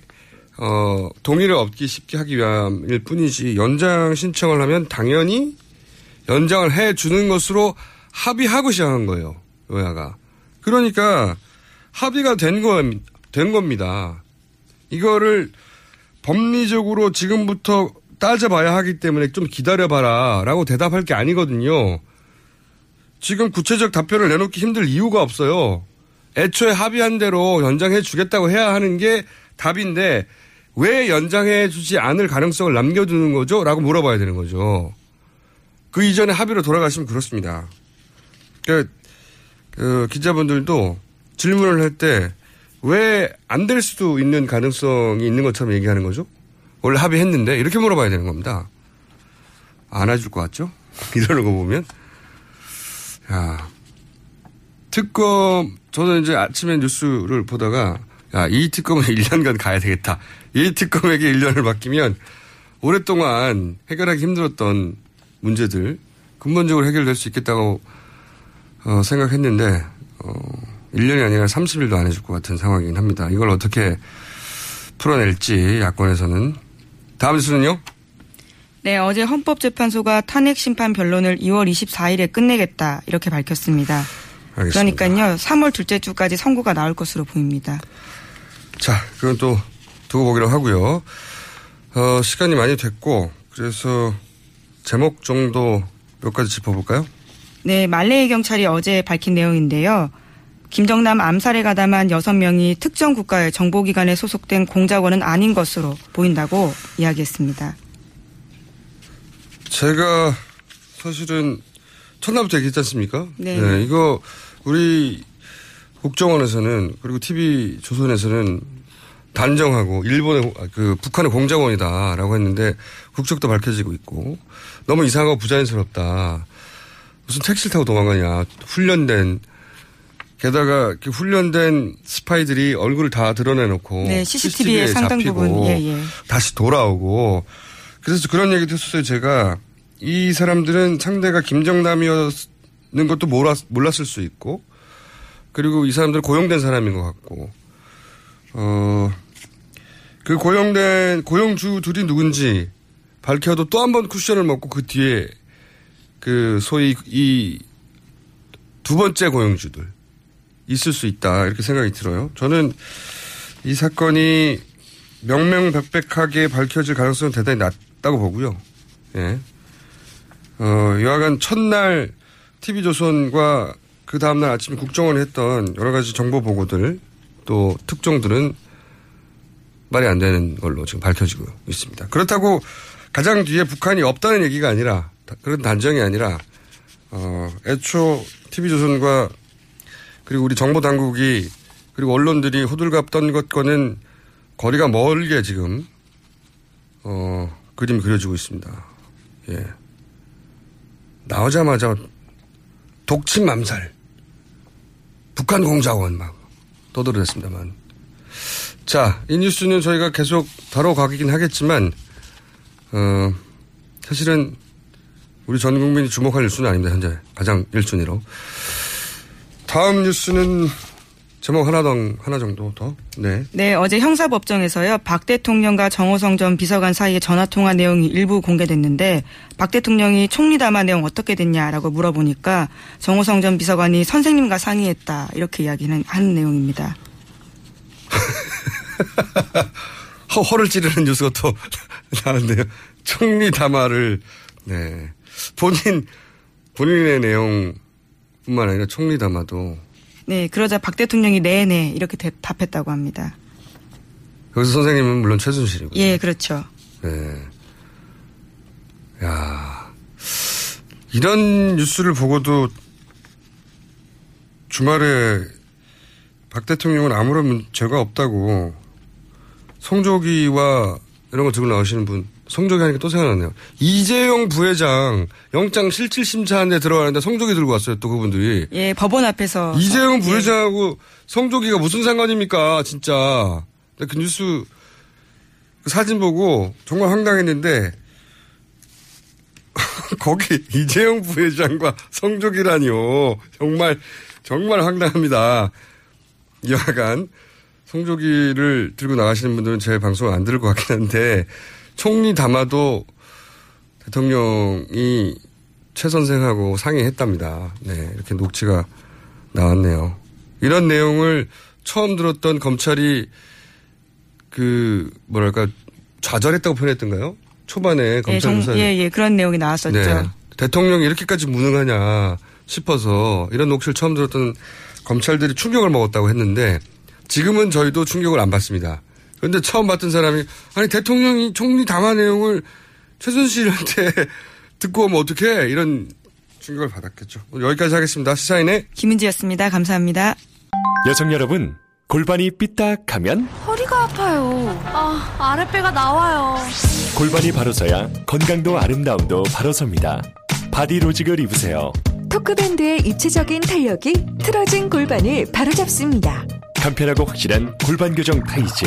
어 동의를 얻기 쉽게 하기 위함일 뿐이지 연장 신청을 하면 당연히 연장을 해 주는 것으로 합의하고 시작한 거예요. 여야가. 그러니까 합의가 된, 거, 된 겁니다. 이거를 법리적으로 지금부터 따져봐야 하기 때문에 좀 기다려봐라 라고 대답할 게 아니거든요. 지금 구체적 답변을 내놓기 힘들 이유가 없어요. 애초에 합의한 대로 연장해 주겠다고 해야 하는 게 답인데 왜 연장해 주지 않을 가능성을 남겨두는 거죠? 라고 물어봐야 되는 거죠. 그 이전에 합의로 돌아가시면 그렇습니다. 그, 그 기자분들도 질문을 할 때 왜 안 될 수도 있는 가능성이 있는 것처럼 얘기하는 거죠? 원래 합의했는데 이렇게 물어봐야 되는 겁니다. 안 해줄 것 같죠? 이러는 거 보면. 야, 특검, 저는 이제 아침에 뉴스를 보다가 야, 이 특검은 1년간 가야 되겠다. 이 특검에게 1년을 맡기면 오랫동안 해결하기 힘들었던 문제들 근본적으로 해결될 수 있겠다고 어, 생각했는데 어, 1년이 아니라 30일도 안 해줄 것 같은 상황이긴 합니다. 이걸 어떻게 풀어낼지 야권에서는 다음 뉴스는요? 네, 어제 헌법재판소가 탄핵 심판 변론을 2월 24일에 끝내겠다 이렇게 밝혔습니다. 알겠습니다. 그러니까요, 3월 둘째 주까지 선고가 나올 것으로 보입니다. 자, 그건 또 두고 보기로 하고요. 어, 시간이 많이 됐고 그래서 제목 정도 몇 가지 짚어볼까요? 네, 말레이 경찰이 어제 밝힌 내용인데요. 김정남 암살에 가담한 6명이 특정 국가의 정보기관에 소속된 공작원은 아닌 것으로 보인다고 이야기했습니다. 제가 사실은 첫날부터 얘기했지 않습니까? 네. 이거 우리 국정원에서는 그리고 TV 조선에서는 단정하고 일본의 그 북한의 공작원이다라고 했는데 국적도 밝혀지고 있고 너무 이상하고 부자연스럽다. 무슨 택시를 타고 도망가냐. 훈련된 게다가 훈련된 스파이들이 얼굴을 다 드러내놓고 네, CCTV의 상당 잡히고 부분, 예, 예. 다시 돌아오고 그래서 그런 얘기도 했었어요. 제가 이 사람들은 상대가 김정남이었는 것도 몰랐, 몰랐을 수 있고 그리고 이 사람들은 고용된 사람인 것 같고 어, 그 고용된 고용주들이 누군지 밝혀도 또 한 번 쿠션을 먹고 그 뒤에 그 소위 이 두 번째 고용주들 있을 수 있다 이렇게 생각이 들어요. 저는 이 사건이 명명백백하게 밝혀질 가능성은 대단히 낮다고 보고요. 예. 어, 여하간 첫날 TV조선과 그 다음날 아침에 국정원이 했던 여러 가지 정보 보고들 또 특종들은 말이 안 되는 걸로 지금 밝혀지고 있습니다. 그렇다고 가장 뒤에 북한이 없다는 얘기가 아니라 그런 단정이 아니라 어, 애초 TV조선과 그리고 우리 정보 당국이 그리고 언론들이 호들갑 떤 것과는 거리가 멀게 지금 어, 그림이 그려지고 있습니다. 예. 나오자마자 독침 맘살 북한 공작원 막 떠들어댔습니다만 자, 이 뉴스는 저희가 계속 다뤄가긴 하겠지만, 어, 사실은 우리 전 국민이 주목할 뉴스는 아닙니다, 현재. 가장 1순위로. 다음 뉴스는 제목 하나 더, 하나 정도 더. 네. 네, 어제 형사법정에서요, 박 대통령과 정호성 전 비서관 사이의 전화 통화 내용이 일부 공개됐는데, 박 대통령이 총리 담화 내용 어떻게 됐냐라고 물어보니까, 정호성 전 비서관이 선생님과 상의했다, 이렇게 이야기는 하는 내용입니다. 허, 허를 찌르는 뉴스가 또 나왔는데요. 총리 담화를, 네. 본인, 본인의 내용 뿐만 아니라 총리 담화도 네, 그러자 박 대통령이 네네, 이렇게 대- 답했다고 합니다. 여기서 선생님은 물론 최순실이고. 예, 그렇죠. 네. 야 이런 뉴스를 보고도 주말에 박 대통령은 아무런 문- 죄가 없다고 송조기와 이런 거 들고 나오시는 분 성조기 하니까 또 생각나네요. 이재용 부회장 영장 실질 심사하는데 들어가는데 성조기 들고 왔어요. 또 그분들이. 예, 법원 앞에서 이재용 예. 부회장하고 성조기가 무슨 상관입니까? 진짜. 그 뉴스 그 사진 보고 정말 황당했는데 거기 이재용 부회장과 성조기라니요. 정말 정말 황당합니다. 여하간 성조기를 들고 나가시는 분들은 제 방송을 안 들을 것 같긴 한데 총리 담화도 대통령이 최 선생하고 상의했답니다. 네, 이렇게 녹취가 나왔네요. 이런 내용을 처음 들었던 검찰이 그 뭐랄까 좌절했다고 표현했던가요? 초반에 예, 검찰 정- 조사에 예, 예, 그런 내용이 나왔었죠. 네. 대통령이 이렇게까지 무능하냐 싶어서 이런 녹취를 처음 들었던 검찰들이 충격을 먹었다고 했는데 지금은 저희도 충격을 안 받습니다. 그런데 처음 봤던 사람이 아니 대통령이 총리 담화 내용을 최순실한테 듣고 오면 어떡해 이런 충격을 받았겠죠. 여기까지 하겠습니다. 시사인의 김은지였습니다. 감사합니다. 여성 여러분, 골반이 삐딱하면 허리가 아파요. 아, 아랫배가 나와요. 골반이 바로서야 건강도 아름다움도 바로섭니다. 바디로직을 입으세요. 토크밴드의 입체적인 탄력이 틀어진 골반을 바로잡습니다. 간편하고 확실한 골반 교정 타이즈.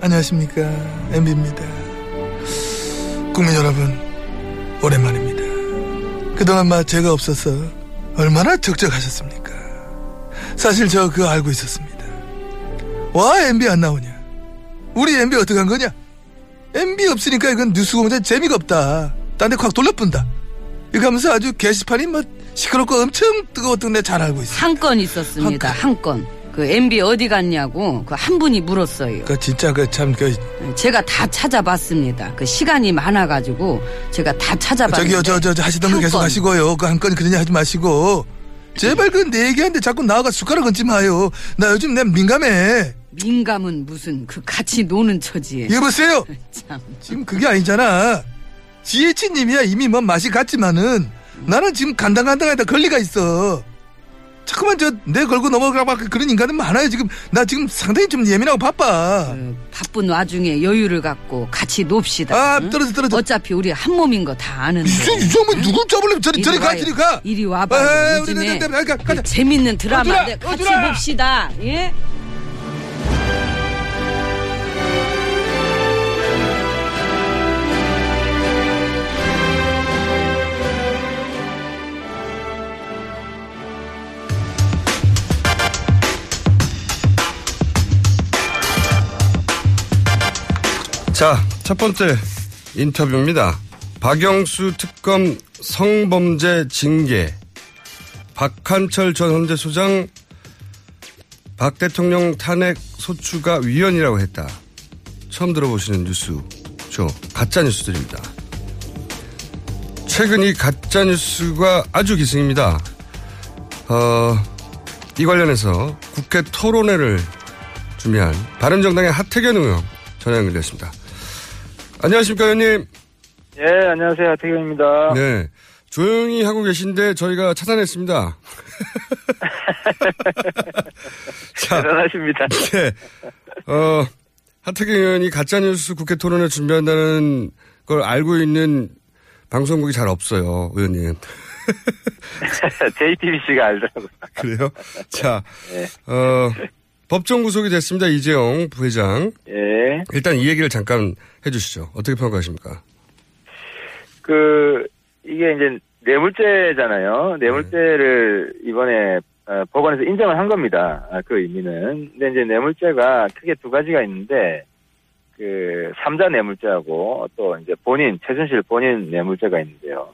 안녕하십니까. MB입니다. 국민 여러분 오랜만입니다. 그동안 마 제가 없어서 얼마나 적적하셨습니까? 사실 저 그거 알고 있었습니다. 와 MB 안 나오냐? 우리 MB 어떡한 거냐? MB 없으니까 이건 뉴스 공장 재미가 없다. 딴데확 돌려뿐다. 이거 하면서 아주 게시판이 뭐 시끄럽고 엄청 뜨거웠던 데 잘 알고 있어요 한 건 있었습니다. 한 건. 그 MB 어디 갔냐고 그 한 분이 물었어요. 그 진짜 그 참 그 제가 다 찾아봤습니다. 그 시간이 많아가지고 제가 다 찾아봤는데. 저기요 저저 저 하시던 거한 계속 건. 하시고요. 그 한 건 그러냐 하지 마시고 제발 그 내 얘기하는데 자꾸 나와가 숟가락 얹지 마요. 나 요즘 내 민감해. 민감은 무슨 그 같이 노는 처지에. 여보세요. 참. 지금 그게 아니잖아. 지혜치님이야 이미 뭐 맛이 갔지만은 나는 지금 간당간당하다 권리가 있어. 자꾸만 저 내 걸고 넘어가 막 그런 인간은 많아요 지금 나 지금 상당히 좀 예민하고 바빠. 바쁜 와중에 여유를 갖고 같이 놉시다. 아, 응? 떨어져, 떨어져. 어차피 우리 한 몸인 거 다 아는데. 이 점은 누굴 잡으려면 저리 저리 가. 저리 가. 이리 와봐. 에이, 우리 요즘에 가, 가자. 그 재밌는 드라마인데 어주라, 같이. 봅시다. 예? 자, 첫 번째 인터뷰입니다. 박영수 특검 성범죄 징계. 박한철 전 헌재소장 박 대통령 탄핵 소추가 위헌이라고 했다. 처음 들어보시는 뉴스죠. 가짜 뉴스들입니다. 최근 이 가짜 뉴스가 아주 기승입니다. 어, 이 관련해서 국회 토론회를 준비한 바른정당의 하태경 의원 전화 연결됐습니다. 안녕하십니까, 의원님. 예, 안녕하세요. 하태경입니다. 네. 조용히 하고 계신데 저희가 차단했습니다. 자, 대단하십니다. 네. 어, 하태경 의원이 가짜뉴스 국회 토론을 준비한다는 걸 알고 있는 방송국이 잘 없어요, 의원님. JTBC가 알더라고요. 그래요? 자, 네. 어, 법정 구속이 됐습니다. 이재용 부회장. 예. 일단 이 얘기를 잠깐 해주시죠. 어떻게 평가하십니까? 그 이게 이제 뇌물죄잖아요. 뇌물죄를 이번에 어, 법원에서 인정을 한 겁니다. 아, 그 의미는. 근데 이제 뇌물죄가 크게 두 가지가 있는데 그 삼자 뇌물죄하고 또 이제 본인 최순실 본인 뇌물죄가 있는데요.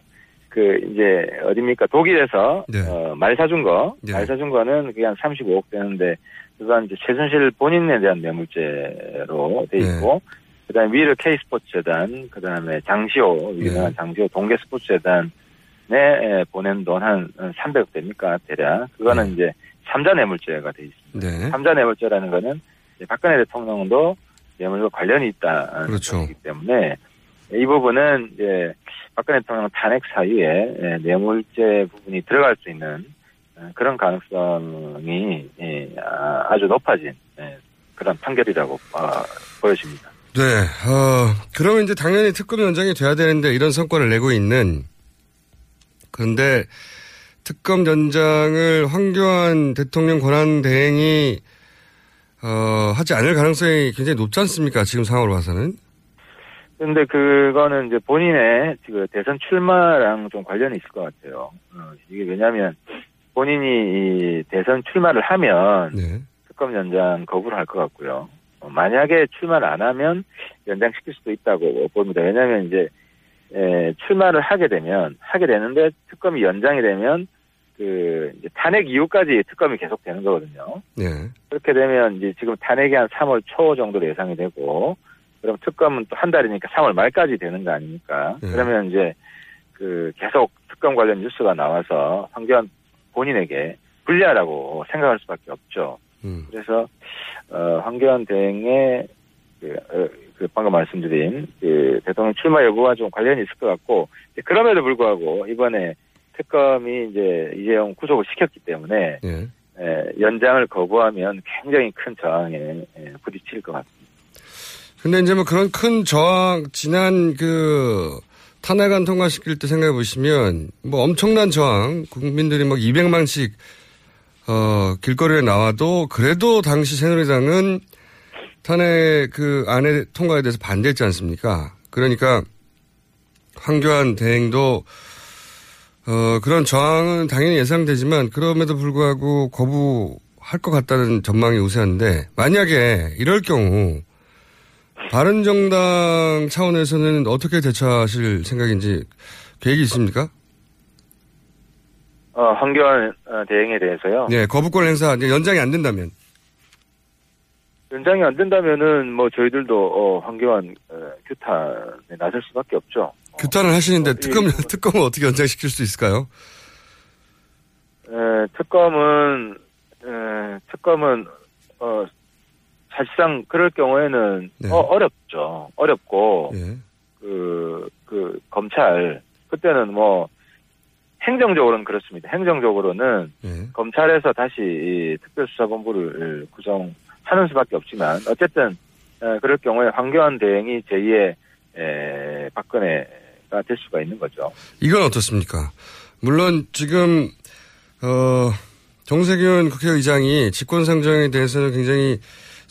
그 이제 어딥니까 독일에서 어, 말 사준 거, 말 사준 거는 한 35억 되는데 그건 이제 최순실 본인에 대한 뇌물죄로 돼 있고 그다음에 위르 K 스포츠 재단, 그다음에 장시호 유명한 장시호 동계 스포츠 재단에 에, 보낸 돈 한 300억 됩니까 대략 그거는 이제 삼자 뇌물죄가 돼 있습니다. 네. 삼자 뇌물죄라는 거는 박근혜 대통령도 뇌물과 관련이 있다는 그렇죠. 것이기 때문에 이 부분은 이제 박근혜 대통령 탄핵 사유에 예, 뇌물죄 부분이 들어갈 수 있는 어, 그런 가능성이 예, 아, 아주 높아진 예, 그런 판결이라고 어, 보여집니다. 네, 어, 그러면 이제 당연히 특검 연장이 돼야 되는데 이런 성과를 내고 있는 그런데 특검 연장을 황교안 대통령 권한 대행이 어, 하지 않을 가능성이 굉장히 높지 않습니까? 지금 상황으로 봐서는. 근데 그거는 이제 본인의 그 대선 출마랑 좀 관련이 있을 것 같아요. 어, 이게 왜냐하면 본인이 이 대선 출마를 하면 특검 연장 거부를 할 것 같고요. 어, 만약에 출마를 안 하면 연장시킬 수도 있다고 봅니다. 왜냐하면 이제 에, 출마를 하게 되면 하게 되는데 특검이 연장이 되면 그 이제 탄핵 이후까지 특검이 계속 되는 거거든요. 네. 그렇게 되면 이제 지금 탄핵이 한 3월 초 정도로 예상이 되고 그럼 특검은 또 한 달이니까 3월 말까지 되는 거 아닙니까? 네. 그러면 이제 그 계속 특검 관련 뉴스가 나와서 황교안 본인에게 불리하다고 생각할 수밖에 없죠. 음. 그래서 어, 황교안 대행의 그, 어, 그 방금 말씀드린 그 대통령 출마 여부와 좀 관련이 있을 것 같고 그럼에도 불구하고 이번에 특검이 이제 이재용 구속을 시켰기 때문에 예. 에, 연장을 거부하면 굉장히 큰 저항에 에, 부딪힐 것 같습니다. 근데 이제 뭐 그런 큰 저항, 지난 그 탄핵안 통과시킬 때 생각해 보시면 뭐 엄청난 저항, 국민들이 막 200만씩 어, 길거리에 나와도 그래도 당시 새누리당은 탄핵 그 안에 통과에 대해서 반대했지 않습니까? 그러니까 황교안 대행도 어, 그런 저항은 당연히 예상되지만 그럼에도 불구하고 거부할 것 같다는 전망이 우세한데 만약에 이럴 경우 바른 정당 차원에서는 어떻게 대처하실 생각인지 계획이 있습니까? 어, 황교안 어, 대행에 대해서요. 네, 거부권 행사 연장이 안 된다면 연장이 안 된다면은 뭐 저희들도 어, 황교안 어, 규탄에 나설 수밖에 없죠. 규탄을 하시는데 특검 특검을 어떻게 연장시킬 수 있을까요? 에, 특검은 에, 특검은 어, 사실상 그럴 경우에는 어, 어렵죠. 어렵고 그, 그 검찰 그때는 뭐 행정적으로는 그렇습니다. 행정적으로는 검찰에서 다시 이 특별수사본부를 구성하는 수밖에 없지만 어쨌든 에, 그럴 경우에 황교안 대행이 제2의 에, 박근혜가 될 수가 있는 거죠. 이건 어떻습니까? 물론 지금 어, 정세균 국회의장이 직권상정에 대해서는 굉장히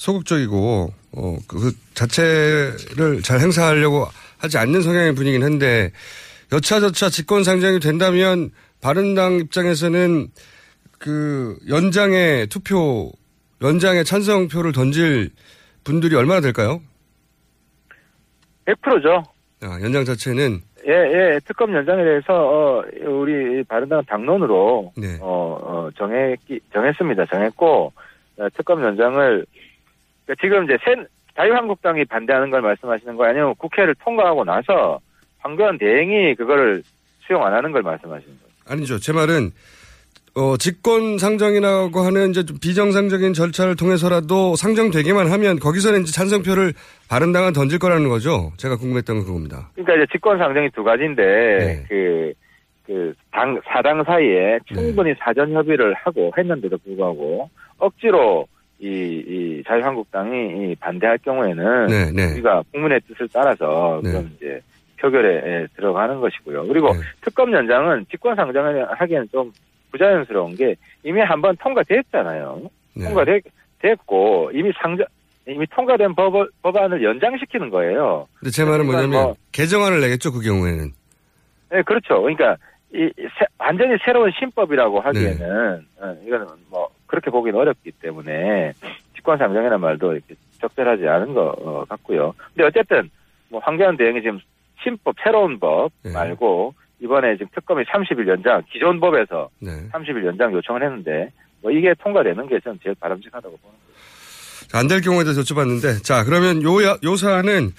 소극적이고 어, 그 자체를 잘 행사하려고 하지 않는 성향의 분이긴 한데 여차저차 직권상정이 된다면 바른당 입장에서는 그 연장의 투표 연장의 찬성표를 던질 분들이 얼마나 될까요? 100%죠. 아, 연장 자체는 예, 예, 특검 연장에 대해서, 어, 우리 바른당 당론으로, 네. 어, 어, 정했기, 정했습니다. 정했고, 어, 특검 연장을, 그러니까 지금 이제 새, 자유한국당이 반대하는 걸 말씀하시는 거 아니면 국회를 통과하고 나서 황교안 대행이 그거를 수용 안 하는 걸 말씀하시는 거예요. 아니죠. 제 말은 어, 직권 상정이라고 하는 이제 좀 비정상적인 절차를 통해서라도 상정되기만 하면 거기서는 이제 찬성표를 바른당은 던질 거라는 거죠. 제가 궁금했던 건 그겁니다. 그러니까 이제 직권 상정이 두 가지인데, 그, 그 당 사당 사이에 충분히 사전 협의를 하고 했는데도 불구하고 억지로 이, 이 자유한국당이 이 반대할 경우에는 네, 네. 우리가 국민의 뜻을 따라서 네. 그런 이제 표결에 예, 들어가는 것이고요. 그리고 네. 특검 연장은 직권상정을 하기에는 좀 부자연스러운 게 이미 한 번 통과됐잖아요. 네. 통과됐고 이미 상정 이미 통과된 법, 법안을 연장시키는 거예요. 근데 제 말은 그러니까 뭐냐면 뭐- 개정안을 내겠죠 그 경우에는. 네, 그렇죠. 그러니까 이 새- 완전히 새로운 신법이라고 네. 하기에는 어, 이거는 뭐 그렇게 보기는 어렵기 때문에 직권상정이라는 말도 이렇게 적절하지 않은 것 어, 같고요. 근데 어쨌든 뭐 황교안 대행이 지금 신법 새로운 법 네. 말고 이번에 지금 특검이 30일 연장 기존 법에서 네. 30일 연장 요청을 했는데 뭐 이게 통과되는 게 저는 제일 바람직하다고 보는 안될 경우에 대해서 여쭤봤는데 자 그러면 요, 야- 요 사안은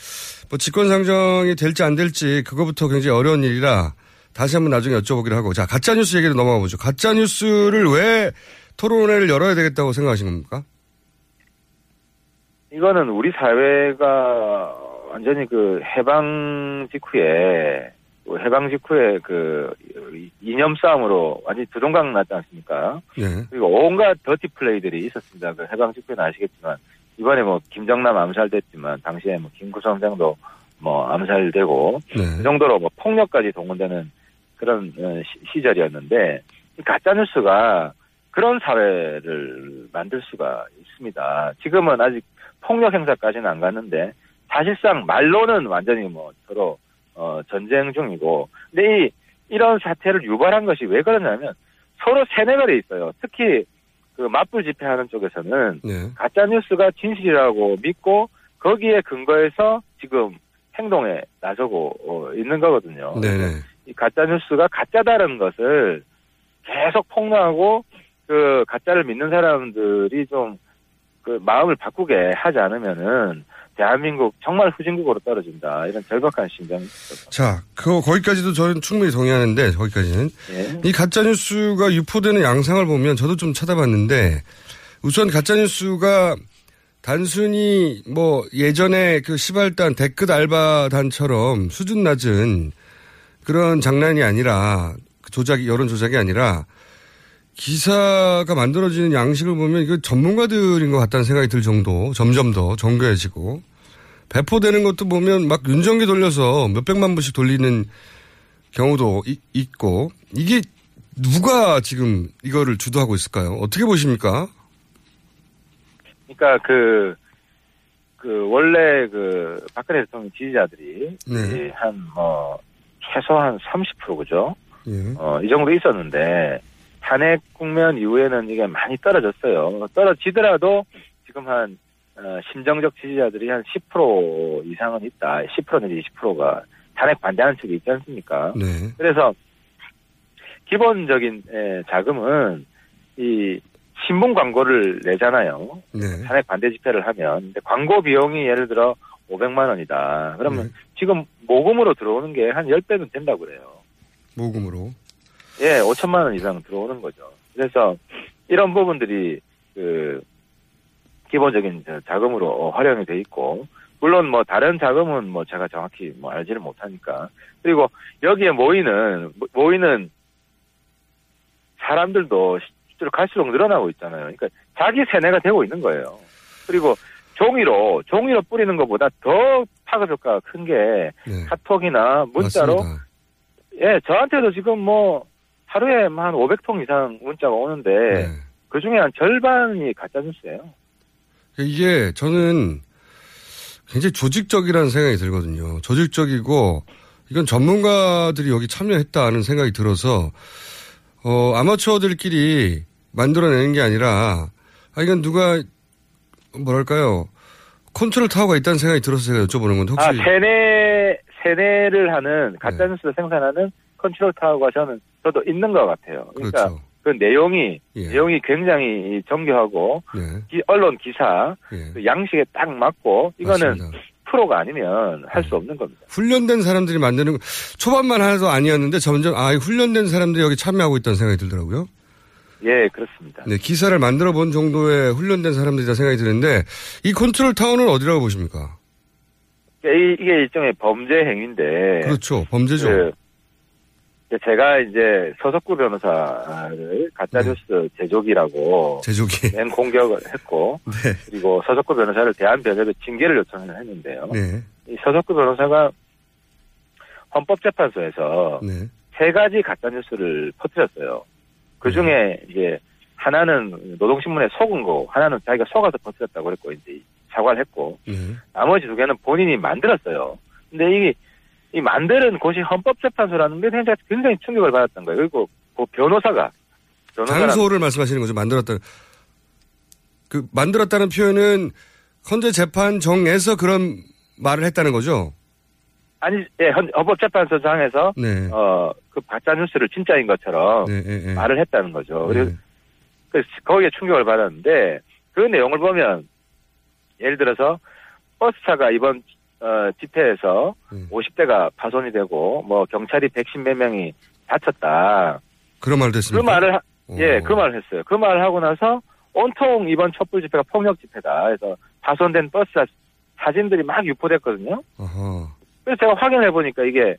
뭐 직권상정이 될지 안 될지 그거부터 굉장히 어려운 일이라 다시 한번 나중에 여쭤보기로 하고 자 가짜뉴스 얘기로 넘어가 보죠. 가짜뉴스를 왜 토론회를 열어야 되겠다고 생각하신 겁니까? 이거는 우리 사회가 완전히 그 해방 직후에 그 해방 직후에 그 이념 싸움으로 완전히 두동강 났지 않습니까? 네. 그리고 온갖 더티 플레이들이 있었습니다. 그 해방 직후에는 아시겠지만 이번에 뭐 김정남 암살됐지만 당시에 뭐 김구성장도 뭐 암살되고 네. 그 정도로 뭐 폭력까지 동원되는 그런 어, 시, 절이었는데 가짜 뉴스가 그런 사회를 만들 수가 있습니다. 지금은 아직 폭력 행사까지는 안 갔는데 사실상 말로는 완전히 뭐 서로 어, 전쟁 중이고 근데 이 이런 사태를 유발한 것이 왜 그러냐면 서로 세뇌가 있어요. 특히 그 맞불 집회하는 쪽에서는 네. 가짜 뉴스가 진실이라고 믿고 거기에 근거해서 지금 행동에 나서고 어, 있는 거거든요. 네네. 이 가짜 뉴스가 가짜다는 것을 계속 폭로하고 그 가짜를 믿는 사람들이 좀 그 마음을 바꾸게 하지 않으면은 대한민국 정말 후진국으로 떨어진다. 이런 절박한 심정이 있어서. 자, 그 거기까지도 저는 충분히 동의하는데 거기까지는. 예. 이 가짜 뉴스가 유포되는 양상을 보면 저도 좀 찾아봤는데 우선 가짜 뉴스가 단순히 뭐 예전에 그 시발단 댓글 알바단처럼 수준 낮은 그런 장난이 아니라 그 조작이 여론 조작이 아니라 기사가 만들어지는 양식을 보면 이거 전문가들인 것 같다는 생각이 들 정도 점점 더 정교해지고 배포되는 것도 보면 막 윤정기 돌려서 몇백만 부씩 돌리는 경우도 이- 있고 이게 누가 지금 이거를 주도하고 있을까요? 어떻게 보십니까? 그러니까 그, 그, 원래 그, 박근혜 대통령 지지자들이, 네. 한, 뭐, 최소한 30% 그죠? 예. 어, 이 정도 있었는데, 탄핵 국면 이후에는 이게 많이 떨어졌어요. 떨어지더라도, 지금 한, 어, 심정적 지지자들이 한 10% 이상은 있다. 10% 내지 20%가 탄핵 반대하는 측이 있지 않습니까? 네. 그래서 기본적인 에, 자금은 이 신문 광고를 내잖아요. 네. 탄핵 반대 집회를 하면 광고 비용이 예를 들어 500만 원이다. 그러면 네. 지금 모금으로 들어오는 게 한 10배는 된다고 그래요. 모금으로. 예, 5천만 원 이상 들어오는 거죠. 그래서 이런 부분들이 그 기본적인 저 자금으로 어, 활용이 돼 있고 물론 뭐 다른 자금은 뭐 제가 정확히 뭐 알지를 못하니까 그리고 여기에 모이는 모- 모이는 사람들도 실제로 갈수록 늘어나고 있잖아요. 그러니까 자기 세뇌가 되고 있는 거예요. 그리고 종이로 종이로 뿌리는 것보다 더 파급 효과가 큰게 네. 카톡이나 문자로 맞습니다. 예, 저한테도 지금 뭐 하루에 한 500통 이상 문자가 오는데 네. 그 중에 한 절반이 가짜 뉴스예요. 이게 저는 굉장히 조직적이라는 생각이 들거든요. 조직적이고 이건 전문가들이 여기 참여했다는 생각이 들어서 어, 아마추어들끼리 만들어내는 게 아니라 아 이건 누가 뭐랄까요 컨트롤 타워가 있다는 생각이 들어서 제가 여쭤보는 건데 혹시 아, 세뇌 세뇌를 하는 가짜 뉴스를 생산하는 컨트롤 타워가 저는 저도 있는 것 같아요. 그러니까 그렇죠. 그 내용이 예. 내용이 굉장히 정교하고 네. 기- 언론 기사 예. 그 양식에 딱 맞고 이거는 맞습니다. 프로가 아니면 할 수 없는 겁니다. 훈련된 사람들이 만드는 거- 초반만 해도 아니었는데 점점 아 훈련된 사람들이 여기 참여하고 있다는 생각이 들더라고요. 예, 그렇습니다. 네, 기사를 만들어 본 정도의 훈련된 사람들이다 생각이 드는데 이 컨트롤 타워는 어디라고 보십니까? 이- 이게 일종의 범죄 행위인데 그렇죠. 범죄죠. 그, 제가 이제 서석구 변호사를 가짜뉴스 제조기라고 제조기 맨 공격을 했고 네. 그리고 서석구 변호사를 대한변협에 징계를 요청을 했는데요. 네. 이 서석구 변호사가 헌법재판소에서 네. 세 가지 가짜뉴스를 퍼뜨렸어요. 그 네. 중에 이제 하나는 노동신문에 속은 거, 하나는 자기가 속아서 퍼뜨렸다고 그랬고 이제 사과를 했고 네. 나머지 두 개는 본인이 만들었어요. 근데 이, 이 만드는 곳이 헌법재판소라는 게 굉장히, 굉장히 충격을 받았던 거예요. 그리고 그 변호사가 장소를 말씀하시는 거죠. 만들었다는. 그 만들었다는 표현은 헌재 재판정에서 그런 말을 했다는 거죠. 아니, 예, 헌- 헌법재판소장에서 네. 어, 그 가짜 뉴스를 진짜인 것처럼 네, 네, 네. 말을 했다는 거죠. 네. 그래서 그래서 거기에 충격을 받았는데 그 내용을 보면 예를 들어서 버스차가 이번 어, 집회에서 네. 50대가 파손이 되고 뭐 경찰이 110몇 명이 다쳤다. 그런 그 했습니까? 말을 하- 예, 그 말을 했어요. 그 말을 하고 나서 온통 이번 촛불 집회가 폭력 집회다. 그래서 파손된 버스 사진들이 막 유포됐거든요. 어허. 그래서 제가 확인해 보니까 이게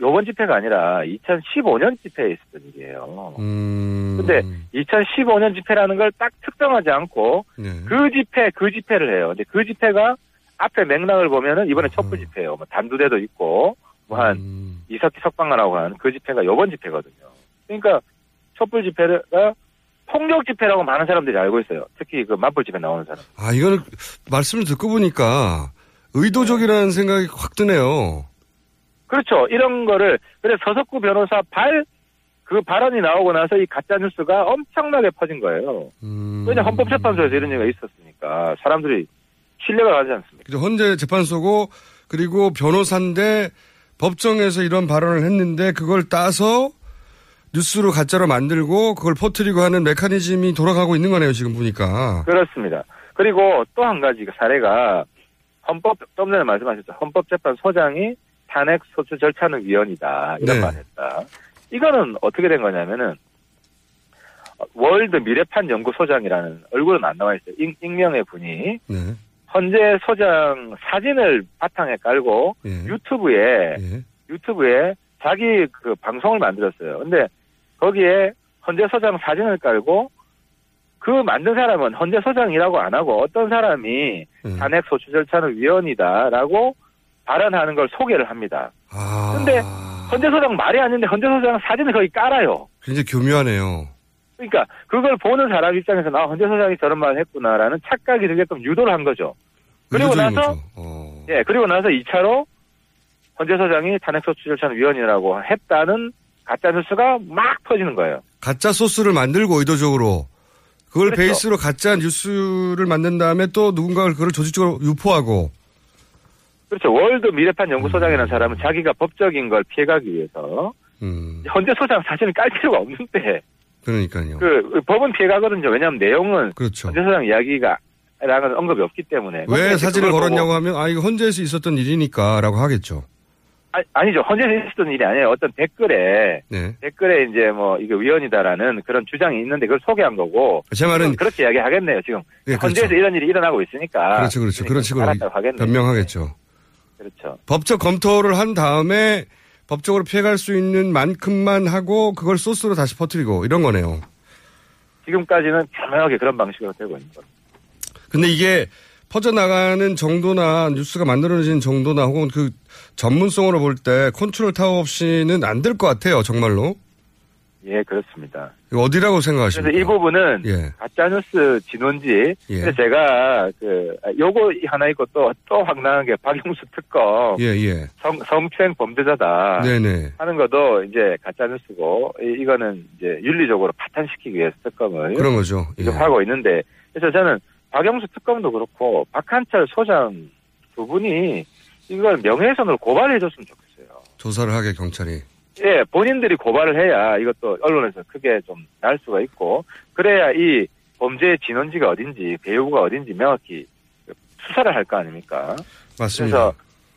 요번 집회가 아니라 2015년 집회에 있었던 일이에요. 음. 근데 2015년 집회라는 걸 딱 특정하지 않고 네. 그 집회 그 집회를 해요. 근데 그 집회가 앞에 맥락을 보면은 이번에 촛불 집회예요. 뭐 단두대도 있고 뭐한 음. 이석기 석방하라고 하는 그 집회가 요번 집회거든요. 그러니까 촛불 집회가 폭력 집회라고 많은 사람들이 알고 있어요. 특히 그 맞불 집회 나오는 사람. 아, 이거는 말씀을 듣고 보니까 의도적이라는 생각이 확 드네요. 그렇죠. 이런 거를 그래서 서석구 변호사 발 그 발언이 나오고 나서 이 가짜 뉴스가 엄청나게 퍼진 거예요. 음. 왜냐 헌법재판소에서 이런 얘기가 있었으니까 사람들이 신뢰가 가지 않습니까? 그죠. 헌재 재판소고 그리고 변호사인데 법정에서 이런 발언을 했는데 그걸 따서 뉴스로 가짜로 만들고 그걸 퍼뜨리고 하는 메커니즘이 돌아가고 있는 거네요. 지금 보니까. 그렇습니다. 그리고 또 한 가지 그 사례가 헌법 좀 전에 말씀하셨죠. 헌법재판소장이 탄핵 소추 절차는 위헌이다 이런 네. 말을 했다. 이거는 어떻게 된 거냐면은 월드 미래판 연구소장이라는 얼굴은 안 나와 있어요. 익, 익명의 분이 네. 헌재 소장 사진을 바탕에 깔고 예. 유튜브에 유튜브에 자기 그 방송을 만들었어요. 근데 거기에 헌재 소장 사진을 깔고 그 만든 사람은 헌재 소장이라고 안 하고 어떤 사람이 음. 탄핵 소추 절차는 위헌이다라고 발언하는 걸 소개를 합니다. 아. 근데 헌재 소장 말이 아닌데 헌재 소장 사진을 거기 깔아요. 굉장히 교묘하네요. 그러니까 그걸 보는 사람 입장에서 나 헌재 소장이 저런 말을 했구나라는 착각이 들게끔 유도를 한 거죠. 그리고 나서. 어. 예 그리고 나서 2차로 헌재 소장이 탄핵소추 절차는 위헌이라고 했다는 가짜 뉴스가 막 퍼지는 거예요. 가짜 소스를 만들고 의도적으로 그걸 그렇죠. 베이스로 가짜 뉴스를 만든 다음에 또 누군가가 그걸 조직적으로 유포하고 그렇죠. 월드 미래판 연구소장이라는 사람은 자기가 법적인 걸 피해가기 위해서 음. 헌재 소장 사진을 깔 필요가 없는데 그러니까요. 그, 그 법은 피해가거든요. 왜냐하면 내용은 그렇죠. 헌재 소장 이야기가 라는 언급이 없기 때문에 왜 사진을 걸었냐고 하면 아 이거 헌재에서 있었던 일이니까라고 하겠죠. 아, 아니죠. 헌재에서 있었던 일이 아니에요. 어떤 댓글에 네. 댓글에 이제 뭐 이게 위헌이다라는 그런 주장이 있는데 그걸 소개한 거고 제 말은 그렇게 이야기하겠네요. 지금 예, 그렇죠. 헌재에서 이런 일이 일어나고 있으니까 그렇죠, 그렇죠. 그런 식으로 알았다고 하겠네요. 변명하겠죠. 그렇죠. 법적 검토를 한 다음에 법적으로 피해갈 수 있는 만큼만 하고 그걸 소스로 다시 퍼뜨리고 이런 거네요. 지금까지는 자명하게 그런 방식으로 되고 있는 거죠. 근데 이게 퍼져나가는 정도나 뉴스가 만들어진 정도나 혹은 그 전문성으로 볼 때 컨트롤 타워 없이는 안 될 것 같아요. 정말로. 예, 그렇습니다. 어디라고 생각하십니까? 그래서 이 부분은 예. 가짜뉴스 진원지. 예. 그래서 제가 그 아, 요거 하나 있고 또 또 황당한 게 박영수 특검 예, 예. 성, 성추행 범죄자다 네네. 하는 것도 이제 가짜뉴스고 이- 이거는 이제 윤리적으로 파탄시키기 위해서 특검을 그런 거죠. 예. 하고 있는데 그래서 저는 박영수 특검도 그렇고 박한철 소장 두 분이 이걸 명예훼손으로 고발해 줬으면 좋겠어요. 조사를 하게 경찰이. 예, 본인들이 고발을 해야 이것도 언론에서 크게 좀 날 수가 있고 그래야 이 범죄의 진원지가 어딘지 배후가 어딘지 명확히 수사를 할 거 아닙니까? 맞습니다.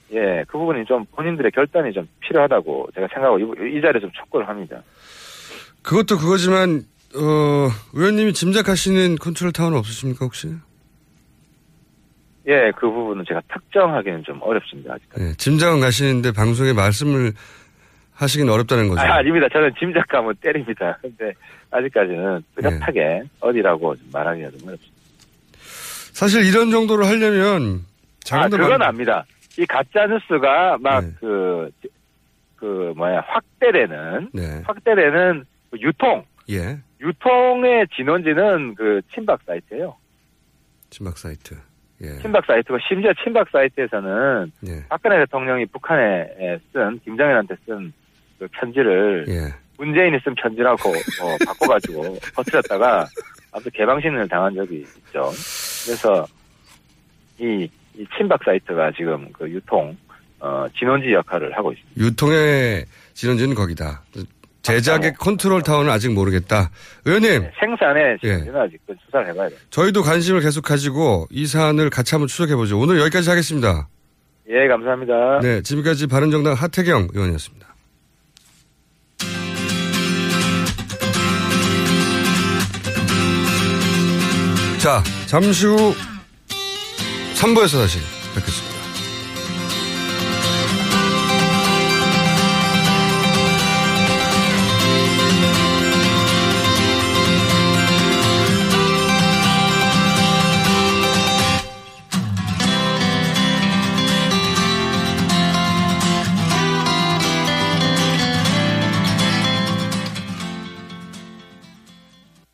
그래서 예, 그 부분이 좀 본인들의 결단이 좀 필요하다고 제가 생각하고 이, 이 자리에 좀 촉구를 합니다. 그것도 그거지만 어, 의원님이 짐작하시는 컨트롤 타워는 없으십니까 혹시? 예, 그 부분은 제가 특정하기는 좀 어렵습니다. 아직. 예, 짐작은 가시는데 방송에 말씀을 하시긴 어렵다는 거죠. 아, 아닙니다. 저는 짐작하면 때립니다. 근데 아직까지는 뚜렷하게 어디라고 좀 말하기가 좀 어렵습니다. 사실 이런 정도로 하려면 아, 그건 많- 압니다. 이 가짜 뉴스가 막그그 뭐야 확대되는 네. 확대되는 그 유통 예. 유통의 진원지는 그 친박 사이트예요. 친박 사이트. 예. 친박 사이트고 심지어 친박 사이트에서는 예. 박근혜 대통령이 북한에 쓴 김정일한테 쓴 그 편지를 예. 문재인이 쓴 편지라고 어, 바꿔가지고 퍼뜨렸다가 아무튼 개망신을 당한 적이 있죠. 그래서 이, 이 친박 사이트가 지금 그 유통 어, 진원지 역할을 하고 있습니다. 유통의 진원지는 거기다. 제작의 컨트롤 타워는 아직 모르겠다. 의원님, 생산에 예. 지금 아직 그 수사를 해봐야 돼요. 저희도 관심을 계속 가지고 이 사안을 같이 한번 추적해보죠. 오늘 여기까지 하겠습니다. 예, 감사합니다. 네, 지금까지 바른정당 하태경 의원이었습니다. 자, 잠시 후 3부에서 다시 뵙겠습니다.